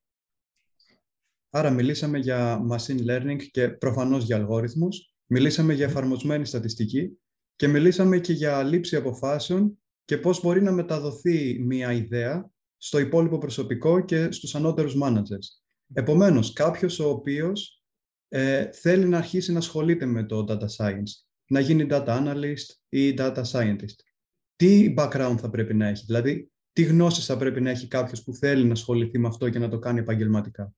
Speaker 3: Άρα μιλήσαμε για machine learning και προφανώς για αλγόριθμους. Μιλήσαμε για εφαρμοσμένη στατιστική και μιλήσαμε και για λήψη αποφάσεων και πώς μπορεί να μεταδοθεί μια ιδέα στο υπόλοιπο προσωπικό και στους ανώτερους managers. Επομένως, κάποιος ο οποίος ε, θέλει να αρχίσει να ασχολείται με το data science, να γίνει data analyst ή data scientist. Τι background θα πρέπει να έχει, δηλαδή τι γνώσεις θα πρέπει να έχει κάποιος που θέλει να ασχοληθεί με αυτό και να το κάνει επαγγελματικά;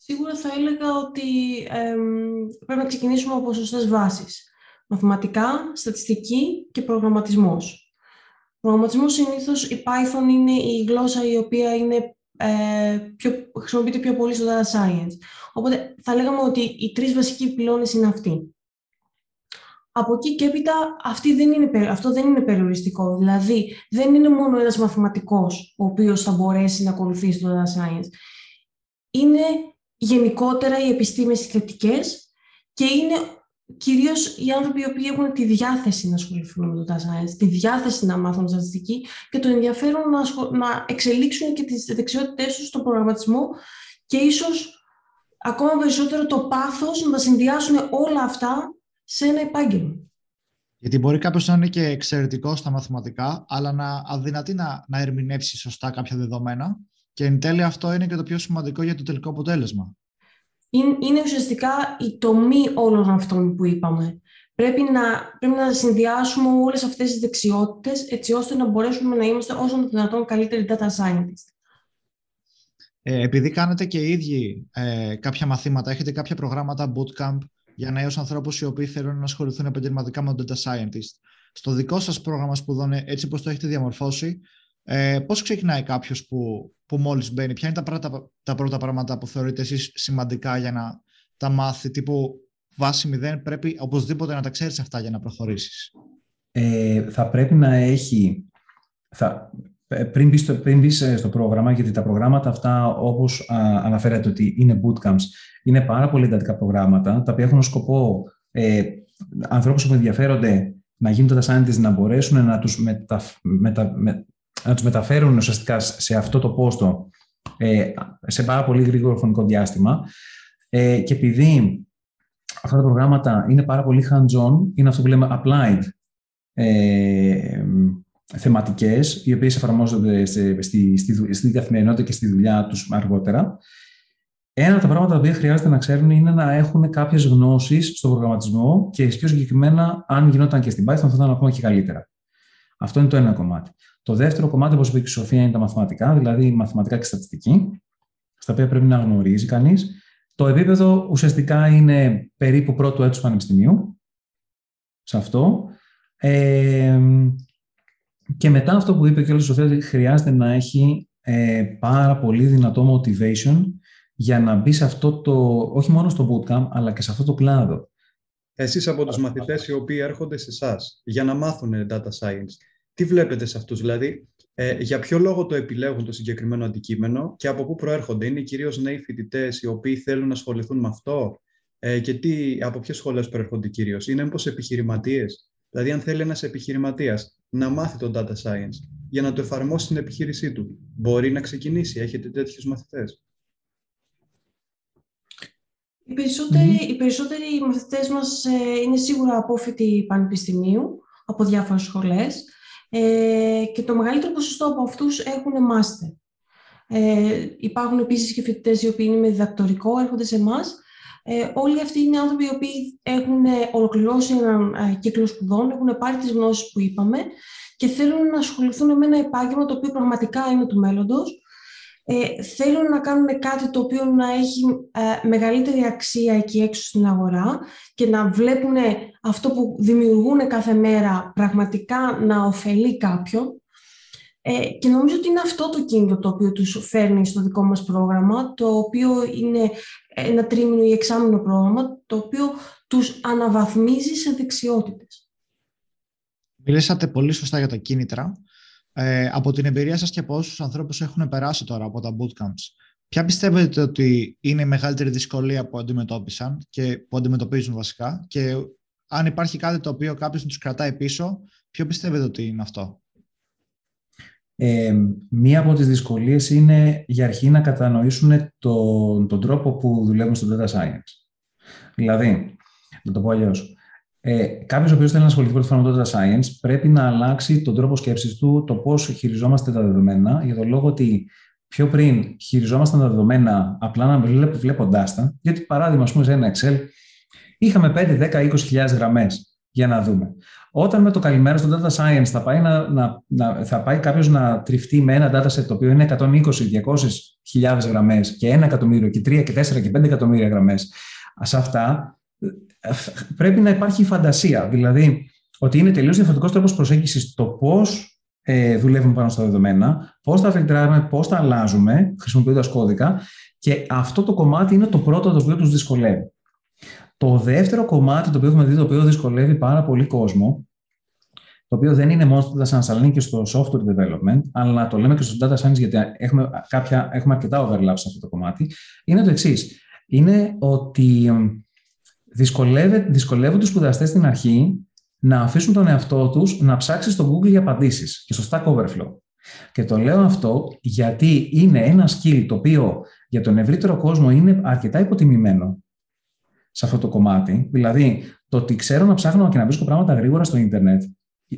Speaker 5: Σίγουρα θα έλεγα ότι πρέπει να ξεκινήσουμε από σωστές βάσεις. Μαθηματικά, στατιστική και προγραμματισμός. Προγραμματισμός συνήθως η Python είναι η γλώσσα η οποία είναι ε, πιο, χρησιμοποιείται πιο πολύ στο data science. Οπότε θα λέγαμε ότι οι τρεις βασικοί πυλώνες είναι αυτοί. Από εκεί και έπειτα αυτή δεν είναι, αυτό δεν είναι περιοριστικό. Δηλαδή, δεν είναι μόνο ένας μαθηματικός ο οποίος θα μπορέσει να ακολουθήσει το data science. Είναι γενικότερα οι επιστήμες θετικές και είναι κυρίως οι άνθρωποι οι οποίοι έχουν τη διάθεση να ασχοληθούν με το data science, τη διάθεση να μάθουν στατιστική και το ενδιαφέρον να, να εξελίξουν και τις δεξιότητές τους στον προγραμματισμό και ίσως ακόμα περισσότερο το πάθος να συνδυάσουν όλα αυτά σε ένα επάγγελμα.
Speaker 2: Γιατί μπορεί κάποιος να είναι και εξαιρετικός στα μαθηματικά, αλλά να αδυνατεί να, να ερμηνεύσει σωστά κάποια δεδομένα. Και εν τέλει αυτό είναι και το πιο σημαντικό για το τελικό αποτέλεσμα.
Speaker 5: Είναι, ουσιαστικά η τομή όλων αυτών που είπαμε. Πρέπει να, πρέπει να συνδυάσουμε όλες αυτές τις δεξιότητες έτσι ώστε να μπορέσουμε να είμαστε όσο το δυνατόν καλύτεροι data scientists.
Speaker 2: Ε, επειδή κάνετε και οι ίδιοι ε, κάποια μαθήματα, έχετε κάποια προγράμματα bootcamp για νέους ανθρώπους οι οποίοι θέλουν να ασχοληθούν επαγγελματικά με τον data scientist. Στο δικό σας πρόγραμμα σπουδών, έτσι όπως το έχετε διαμορφώσει, ε, πώς ξεκινάει κάποιος που, που μόλις μπαίνει, ποια είναι τα πρώτα, τα πρώτα πράγματα που θεωρείτε εσείς σημαντικά για να τα μάθει, τύπου βάση μηδέν, πρέπει οπωσδήποτε να τα ξέρεις αυτά για να προχωρήσεις;
Speaker 1: Ε, θα πρέπει να έχει, θα, πριν μπεις, στο, πριν μπεις ε, στο πρόγραμμα, γιατί τα προγράμματα αυτά, όπως αναφέρατε ότι είναι bootcamps, είναι πάρα πολύ εντατικά προγράμματα, τα οποία έχουν σκοπό ε, ανθρώπους που ενδιαφέρονται να γίνουν τα scientists να μπορέσουν να τους, μετα, μετα, με, να τους μεταφέρουν ουσιαστικά σε αυτό το πόστο ε, σε πάρα πολύ γρήγορο χρονικό διάστημα. Ε, και επειδή αυτά τα προγράμματα είναι πάρα πολύ hands-on, είναι αυτό που λέμε applied ε, θεματικές, οι οποίες εφαρμόζονται στη, στη, στη, στη καθημερινότητα και στη δουλειά τους αργότερα. Ένα από τα πράγματα που χρειάζεται να ξέρουν είναι να έχουν κάποιες γνώσεις στον προγραμματισμό και πιο συγκεκριμένα, αν γινόταν και στην Python, θα ήταν ακόμα και καλύτερα. Αυτό είναι το ένα κομμάτι. Το δεύτερο κομμάτι, όπως είπε και η Σοφία, είναι τα μαθηματικά, δηλαδή μαθηματικά και στατιστική, στα οποία πρέπει να γνωρίζει κανείς. Το επίπεδο ουσιαστικά είναι περίπου πρώτου έτους πανεπιστημίου, σε αυτό. Ε, και μετά αυτό που είπε και η Σοφία, χρειάζεται να έχει ε, πάρα πολύ δυνατό motivation για να μπει σε αυτό το, όχι μόνο στο bootcamp, αλλά και σε αυτό το κλάδο.
Speaker 3: Εσείς από τους μαθητές οι οποίοι έρχονται σε εσάς για να μάθουν data science, τι βλέπετε σε αυτούς, δηλαδή ε, για ποιο λόγο το επιλέγουν το συγκεκριμένο αντικείμενο και από πού προέρχονται; Είναι κυρίως νέοι φοιτητές οι οποίοι θέλουν να ασχοληθούν με αυτό; Ε, και τι, από ποιες σχολές προέρχονται κυρίως; Είναι μήπως επιχειρηματίες; Δηλαδή αν θέλει ένας επιχειρηματίας να μάθει το data science για να το εφαρμόσει στην επιχείρησή του, μπορεί να ξεκινήσει; Έχετε τέτοιους μαθητές;
Speaker 5: Οι περισσότεροι, mm-hmm. οι περισσότεροι μαθητές μας ε, είναι σίγουρα απόφοιτοι πανεπιστημίου από διάφορες σχολές ε, και το μεγαλύτερο ποσοστό από αυτούς έχουν μάστερ. Ε, υπάρχουν επίσης και φοιτητές οι οποίοι είναι με διδακτορικό, έρχονται σε εμάς. Ε, όλοι αυτοί είναι άνθρωποι οι οποίοι έχουν ολοκληρώσει έναν ε, κύκλο σπουδών, έχουν πάρει τις γνώσεις που είπαμε και θέλουν να ασχοληθούν με ένα επάγγελμα το οποίο πραγματικά είναι του μέλλοντος ε, θέλουν να κάνουν κάτι το οποίο να έχει ε, μεγαλύτερη αξία εκεί έξω στην αγορά και να βλέπουν αυτό που δημιουργούν κάθε μέρα πραγματικά να ωφελεί κάποιον. Ε, και νομίζω ότι είναι αυτό το κίνητο το οποίο τους φέρνει στο δικό μας πρόγραμμα, το οποίο είναι ένα τρίμηνο ή εξάμηνο πρόγραμμα, το οποίο τους αναβαθμίζει σε δεξιότητες.
Speaker 2: Μιλήσατε πολύ σωστά για τα κίνητρα. Ε, από την εμπειρία σας και από όσους ανθρώπους έχουν περάσει τώρα από τα bootcamps, ποια πιστεύετε ότι είναι η μεγαλύτερη δυσκολία που αντιμετώπισαν και που αντιμετωπίζουν βασικά; Και αν υπάρχει κάτι το οποίο κάποιος τους κρατάει πίσω, ποιο πιστεύετε ότι είναι αυτό;
Speaker 1: Ε, μία από τις δυσκολίες είναι για αρχή να κατανοήσουν τον, τον τρόπο που δουλεύουν στο data science. Δηλαδή, να το πω αλλιώς, ε, Κάποιος ο οποίος θέλει να ασχοληθεί πρώτη φορά με το data science πρέπει να αλλάξει τον τρόπο σκέψης του, το πώς χειριζόμαστε τα δεδομένα, για τον λόγο ότι πιο πριν χειριζόμασταν τα δεδομένα απλά να βλέποντάς τα. Γιατί, παράδειγμα, ας πούμε, σε ένα Excel είχαμε 5, 10, 20 γραμμές για να δούμε. Όταν με το καλημέρα στο data science θα πάει, να, να, να θα πάει κάποιος να τριφτεί με ένα dataset το οποίο είναι 120-200 γραμμές και 1 εκατομμύριο και 3 και 4 και 5 εκατομμύρια γραμμές, σε αυτά πρέπει να υπάρχει φαντασία. Δηλαδή, ότι είναι τελείως διαφορετικός τρόπος προσέγγισης το πώς ε, δουλεύουμε πάνω στα δεδομένα, πώς τα φιλτράρουμε, πώς τα αλλάζουμε χρησιμοποιώντας κώδικα και αυτό το κομμάτι είναι το πρώτο το οποίο τους δυσκολεύει. Το δεύτερο κομμάτι το οποίο έχουμε δει, το οποίο δυσκολεύει πάρα πολύ κόσμο, το οποίο δεν είναι μόνο στο data science, αλλά είναι και στο software development, αλλά το λέμε και στο data science γιατί έχουμε, κάποια, έχουμε αρκετά overlap σε αυτό το κομμάτι, είναι το εξής. Είναι ότι δυσκολεύονται οι σπουδαστές στην αρχή να αφήσουν τον εαυτό τους να ψάξει στο Google για απαντήσεις και στο Stack Overflow. Και το λέω αυτό γιατί είναι ένα skill το οποίο για τον ευρύτερο κόσμο είναι αρκετά υποτιμημένο σε αυτό το κομμάτι. Δηλαδή, το ότι ξέρω να ψάχνω και να βρίσκω πράγματα γρήγορα στο ίντερνετ,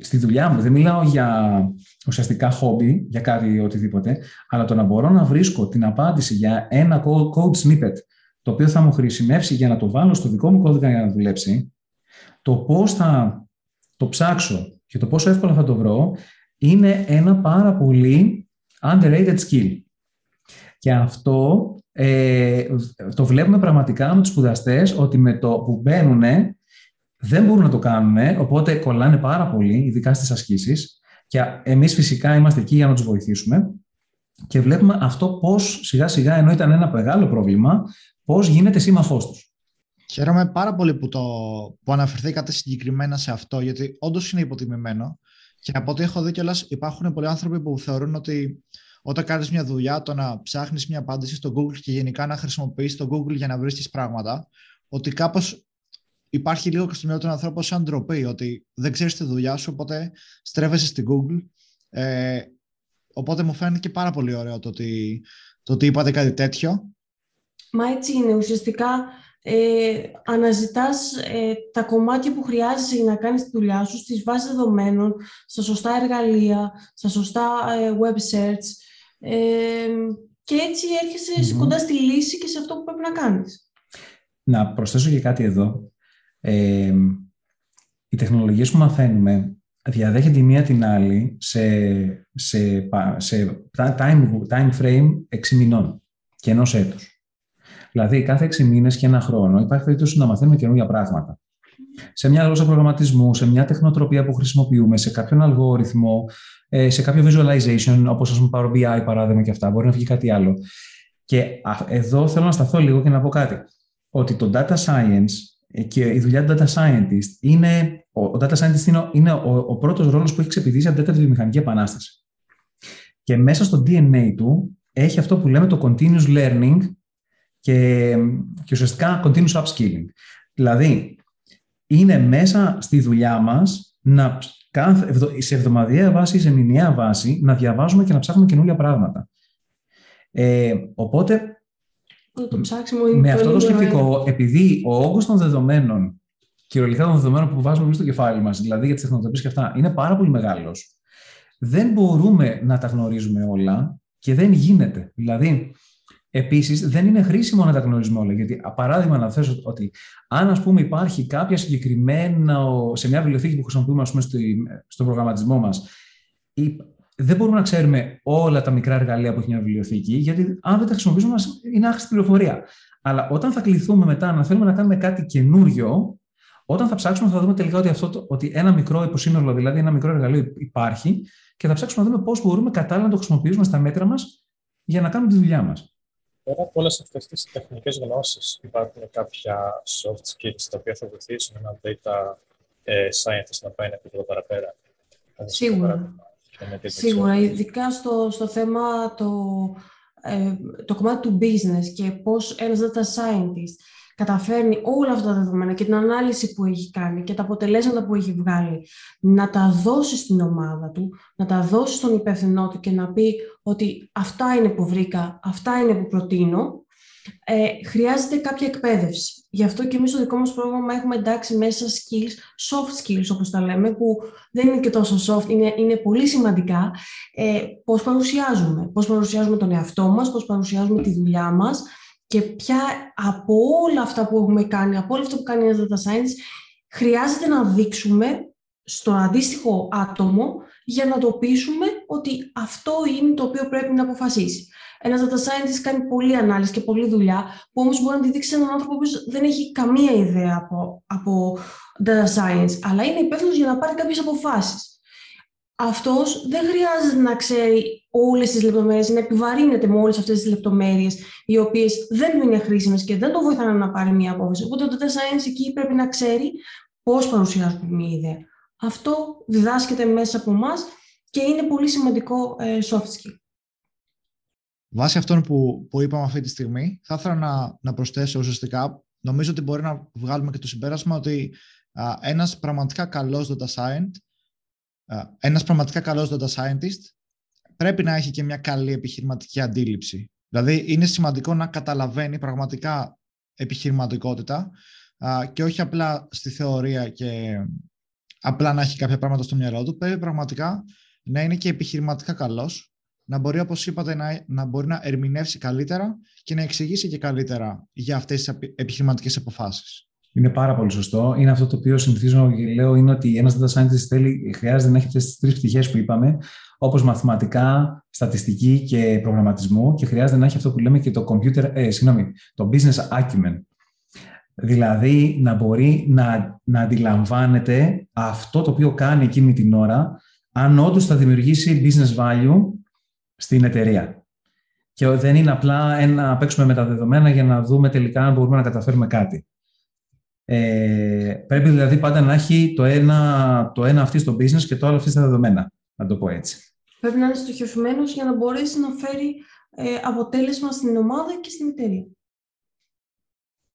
Speaker 1: στη δουλειά μου, δεν μιλάω για ουσιαστικά χόμπι, για κάτι οτιδήποτε, αλλά το να μπορώ να βρίσκω την απάντηση για ένα code snippet, το οποίο θα μου χρησιμεύσει για να το βάλω στο δικό μου κώδικα για να δουλέψει, το πώς θα το ψάξω και το πόσο εύκολα θα το βρω, είναι ένα πάρα πολύ underrated skill. Και αυτό ε, το βλέπουμε πραγματικά με τους σπουδαστές ότι με το που μπαίνουν δεν μπορούν να το κάνουν, οπότε κολλάνε πάρα πολύ, ειδικά στις ασκήσεις και εμείς φυσικά είμαστε εκεί για να τους βοηθήσουμε και βλέπουμε αυτό πώς σιγά σιγά, ενώ ήταν ένα μεγάλο πρόβλημα, πώς γίνεται σύμμαχός τους.
Speaker 2: Χαίρομαι πάρα πολύ που, το, που αναφερθήκατε συγκεκριμένα σε αυτό, γιατί όντως είναι υποτιμημένο. Και από ό,τι έχω δει κιόλας, υπάρχουν πολλοί άνθρωποι που θεωρούν ότι όταν κάνεις μια δουλειά, το να ψάχνεις μια απάντηση στο Google και γενικά να χρησιμοποιείς το Google για να βρίσκει πράγματα, ότι κάπως υπάρχει λίγο και στο μυαλό του ανθρώπου σαν ντροπή, ότι δεν ξέρεις τη δουλειά σου, οπότε στρέφεσαι στην Google. Ε, οπότε μου φαίνεται και πάρα πολύ ωραίο το ότι, το ότι είπατε κάτι τέτοιο.
Speaker 5: Μα έτσι είναι. Ουσιαστικά ε, αναζητάς ε, τα κομμάτια που χρειάζεσαι για να κάνεις τη δουλειά σου στις βάσεις δεδομένων, στα σωστά εργαλεία, στα σωστά ε, web search ε, και έτσι έρχεσαι κοντά στη λύση και σε αυτό που πρέπει να κάνεις.
Speaker 1: Να προσθέσω και κάτι εδώ. Ε, οι τεχνολογίες που μαθαίνουμε διαδέχεται η μία την άλλη σε, σε, σε time, time frame 6 μηνών και ενός έτους. Δηλαδή, κάθε έξι μήνες και ένα χρόνο υπάρχει περίπτωση να μαθαίνουμε καινούργια πράγματα. Σε μια γλώσσα προγραμματισμού, σε μια τεχνοτροπία που χρησιμοποιούμε, σε κάποιον αλγόριθμο, ε, σε κάποιο visualization, όπως ας πούμε Power BI παράδειγμα και αυτά, μπορεί να βγει κάτι άλλο. Και εδώ θέλω να σταθώ λίγο και να πω κάτι. Ότι το data science και η δουλειά του data scientist είναι. Ο data scientist είναι, είναι ο, ο πρώτος ρόλος που έχει ξεπηδήσει από την τέταρτη βιομηχανική επανάσταση. Και μέσα στο DNA του έχει αυτό που λέμε το continuous learning και, και ουσιαστικά continuous upskilling. Δηλαδή, είναι μέσα στη δουλειά μας να σε εβδομαδιαία βάση ή σε μηνιαία βάση να διαβάζουμε και να ψάχνουμε καινούργια πράγματα. Ε, οπότε,
Speaker 5: το
Speaker 1: με αυτό το σκεπτικό, επειδή ο όγκος των δεδομένων, κυριολεκτικά των δεδομένων που βάζουμε εμείς στο κεφάλι μας, δηλαδή για τις τεχνολογίες και αυτά, είναι πάρα πολύ μεγάλος, δεν μπορούμε να τα γνωρίζουμε όλα και δεν γίνεται. Δηλαδή, Επίσης, δεν είναι χρήσιμο να τα γνωρίζουμε όλα. Γιατί, παράδειγμα, να θέσω ότι αν ας πούμε, υπάρχει κάποια συγκεκριμένα σε μια βιβλιοθήκη που χρησιμοποιούμε ας πούμε, στον προγραμματισμό μας, δεν μπορούμε να ξέρουμε όλα τα μικρά εργαλεία που έχει μια βιβλιοθήκη, γιατί αν δεν τα χρησιμοποιήσουμε, είναι άχρηστη πληροφορία. Αλλά όταν θα κληθούμε μετά να θέλουμε να κάνουμε κάτι καινούριο, όταν θα ψάξουμε, θα δούμε τελικά ότι, αυτό ότι ένα μικρό υποσύνολο, δηλαδή ένα μικρό εργαλείο υπάρχει και θα ψάξουμε να δούμε πώς μπορούμε κατάλληλα να το χρησιμοποιήσουμε στα μέτρα μας για να κάνουμε τη δουλειά μας.
Speaker 4: Πέρα από όλες αυτές τις τεχνικές γνώσεις, υπάρχουν κάποια soft skills τα οποία θα βοηθήσουν ένα data ε, scientist να πάει ένα επίπεδο παραπέρα.
Speaker 5: Σίγουρα. Σίγουρα, ειδικά στο, στο θέμα το, ε, το κομμάτι του business και πώς ένας data scientist καταφέρνει όλα αυτά τα δεδομένα και την ανάλυση που έχει κάνει και τα αποτελέσματα που έχει βγάλει να τα δώσει στην ομάδα του, να τα δώσει στον υπεύθυνό του και να πει ότι αυτά είναι που βρήκα, αυτά είναι που προτείνω, ε, χρειάζεται κάποια εκπαίδευση. Γι' αυτό και εμείς στο δικό μας πρόγραμμα έχουμε εντάξει μέσα skills, soft skills όπως τα λέμε, που δεν είναι και τόσο soft, είναι, είναι πολύ σημαντικά. Ε, πώς παρουσιάζουμε, πώς παρουσιάζουμε τον εαυτό μας, πώς παρουσιάζουμε τη δουλειά μας, και πια από όλα αυτά που έχουμε κάνει, από όλα αυτά που κάνει ένα data science, χρειάζεται να δείξουμε στο αντίστοιχο άτομο για να το πείσουμε ότι αυτό είναι το οποίο πρέπει να αποφασίσει. Ένα data scientist κάνει πολλή ανάλυση και πολλή δουλειά, που όμως μπορεί να τη δείξει έναν άνθρωπο που δεν έχει καμία ιδέα από, από data science, αλλά είναι υπεύθυνος για να πάρει κάποιες αποφάσεις. Αυτός δεν χρειάζεται να ξέρει όλες τις λεπτομέρειες, να επιβαρύνεται με όλες αυτές τις λεπτομέρειες, οι οποίες δεν του είναι χρήσιμες και δεν το βοηθάνε να πάρει μια απόφαση. Οπότε το data science εκεί πρέπει να ξέρει πώς παρουσιάζουμε μια ιδέα. Αυτό διδάσκεται μέσα από εμάς και είναι πολύ σημαντικό ε, soft skill.
Speaker 2: Βάσει αυτών που, που είπαμε αυτή τη στιγμή, θα ήθελα να, να προσθέσω ουσιαστικά, νομίζω ότι μπορεί να βγάλουμε και το συμπέρασμα ότι α, ένας πραγματικά καλός data scientist, α, ένας πραγματικά καλός data scientist πρέπει να έχει και μια καλή επιχειρηματική αντίληψη. Δηλαδή, είναι σημαντικό να καταλαβαίνει πραγματικά επιχειρηματικότητα α, και όχι απλά στη θεωρία και απλά να έχει κάποια πράγματα στο μυαλό του. Πρέπει πραγματικά να είναι και επιχειρηματικά καλός να μπορεί, όπως είπατε, να, να μπορεί να ερμηνεύσει καλύτερα και να εξηγήσει και καλύτερα για αυτές τις επιχειρηματικές αποφάσεις.
Speaker 1: Είναι πάρα πολύ σωστό. Είναι αυτό το οποίο συνηθίζω και λέω είναι ότι ένας data scientist θέλει, χρειάζεται να έχει αυτές τις τρεις πτυχές που είπαμε, όπως μαθηματικά, στατιστική και προγραμματισμού, και χρειάζεται να έχει αυτό που λέμε και το computer, ε, συγγνώμη, το business acumen. Δηλαδή να μπορεί να, να αντιλαμβάνεται αυτό το οποίο κάνει εκείνη την ώρα, αν όντως θα δημιουργήσει business value στην εταιρεία. Και δεν είναι απλά να παίξουμε με τα δεδομένα για να δούμε τελικά αν μπορούμε να καταφέρουμε κάτι. Ε, πρέπει δηλαδή πάντα να έχει το ένα, το ένα αυτή στο business και το άλλο αυτή στα δεδομένα, να το πω έτσι.
Speaker 5: Πρέπει να είναι στοχευμένος για να μπορέσει να φέρει ε, αποτέλεσμα στην ομάδα και στην εταιρεία.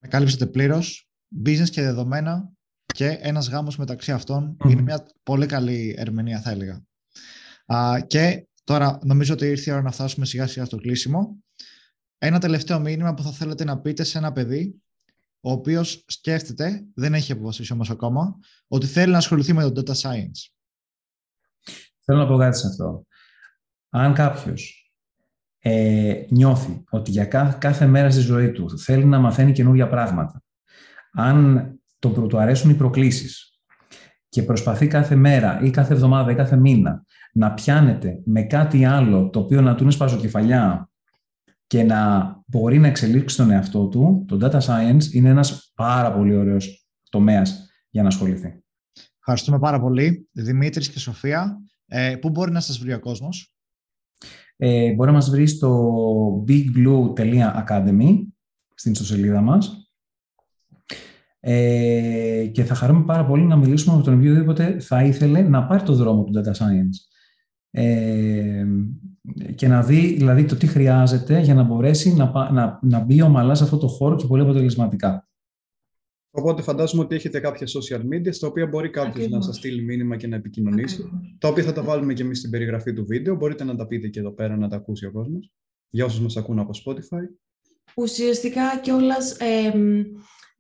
Speaker 2: Με κάλυψετε πλήρως. Business και δεδομένα και ένας γάμος μεταξύ αυτών είναι μια πολύ καλή ερμηνεία, θα έλεγα. Α, και Τώρα νομίζω ότι ήρθε η ώρα να φτάσουμε σιγά σιγά στο κλείσιμο. Ένα τελευταίο μήνυμα που θα θέλετε να πείτε σε ένα παιδί ο οποίος σκέφτεται, δεν έχει αποφασίσει όμως ακόμα, ότι θέλει να ασχοληθεί με το data science.
Speaker 1: Θέλω να πω κάτι σε αυτό. Αν κάποιος ε, νιώθει ότι για κάθε, κάθε μέρα στη ζωή του θέλει να μαθαίνει καινούργια πράγματα, αν το, του αρέσουν οι προκλήσεις και προσπαθεί κάθε μέρα ή κάθε εβδομάδα ή κάθε μήνα να πιάνεται με κάτι άλλο το οποίο να του είναι σπαζοκεφαλιά και να μπορεί να εξελίξει τον εαυτό του, το data science είναι ένας πάρα πολύ ωραίος τομέας για να ασχοληθεί.
Speaker 2: Ευχαριστούμε πάρα πολύ. Δημήτρης και Σοφία, ε, πού μπορεί να σας βρει ο κόσμος;
Speaker 1: Ε, μπορεί να μας βρει στο bigblue.academy στην ιστοσελίδα μας ε, και θα χαρούμε πάρα πολύ να μιλήσουμε με τον οποιοδήποτε θα ήθελε να πάρει το δρόμο του data science ε, και να δει δηλαδή το τι χρειάζεται για να μπορέσει να, να, να μπει ομαλά σε αυτό το χώρο και πολύ αποτελεσματικά.
Speaker 3: Οπότε φαντάζομαι ότι έχετε κάποια social media στα οποία μπορεί κάποιος να σας στείλει μήνυμα και να επικοινωνήσει. Τα οποία θα τα βάλουμε και εμείς στην περιγραφή του βίντεο. Μπορείτε να τα πείτε και εδώ πέρα να τα ακούσει ο κόσμος. Για όσους μας ακούν από Spotify.
Speaker 5: Ουσιαστικά κιόλας. Ε, ε,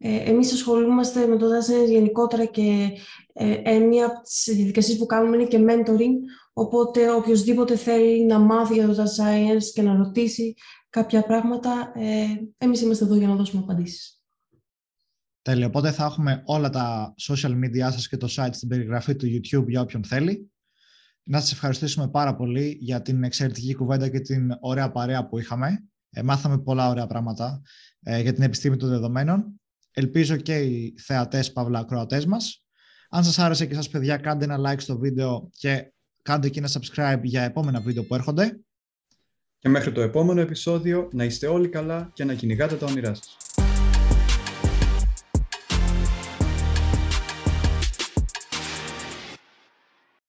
Speaker 5: εμείς ασχολούμαστε με το data γενικότερα και ε, ε, μία από τις διαδικασίες που κάνουμε είναι και mentoring, οπότε οποιοδήποτε θέλει να μάθει για το data science και να ρωτήσει κάποια πράγματα, ε, εμείς είμαστε εδώ για να δώσουμε απαντήσεις.
Speaker 2: Τέλεια. Οπότε θα έχουμε όλα τα social media σας και το site στην περιγραφή του YouTube για όποιον θέλει. Να σας ευχαριστήσουμε πάρα πολύ για την εξαιρετική κουβέντα και την ωραία παρέα που είχαμε. Ε, μάθαμε πολλά ωραία πράγματα ε, για την επιστήμη των δεδομένων. Ελπίζω και οι θεατές παύλα ακροατές μας. Αν σας άρεσε και σας παιδιά κάντε ένα like στο βίντεο και κάντε και ένα subscribe για επόμενα βίντεο που έρχονται.
Speaker 3: Και μέχρι το επόμενο επεισόδιο να είστε όλοι καλά και να κυνηγάτε τα όνειρά σας.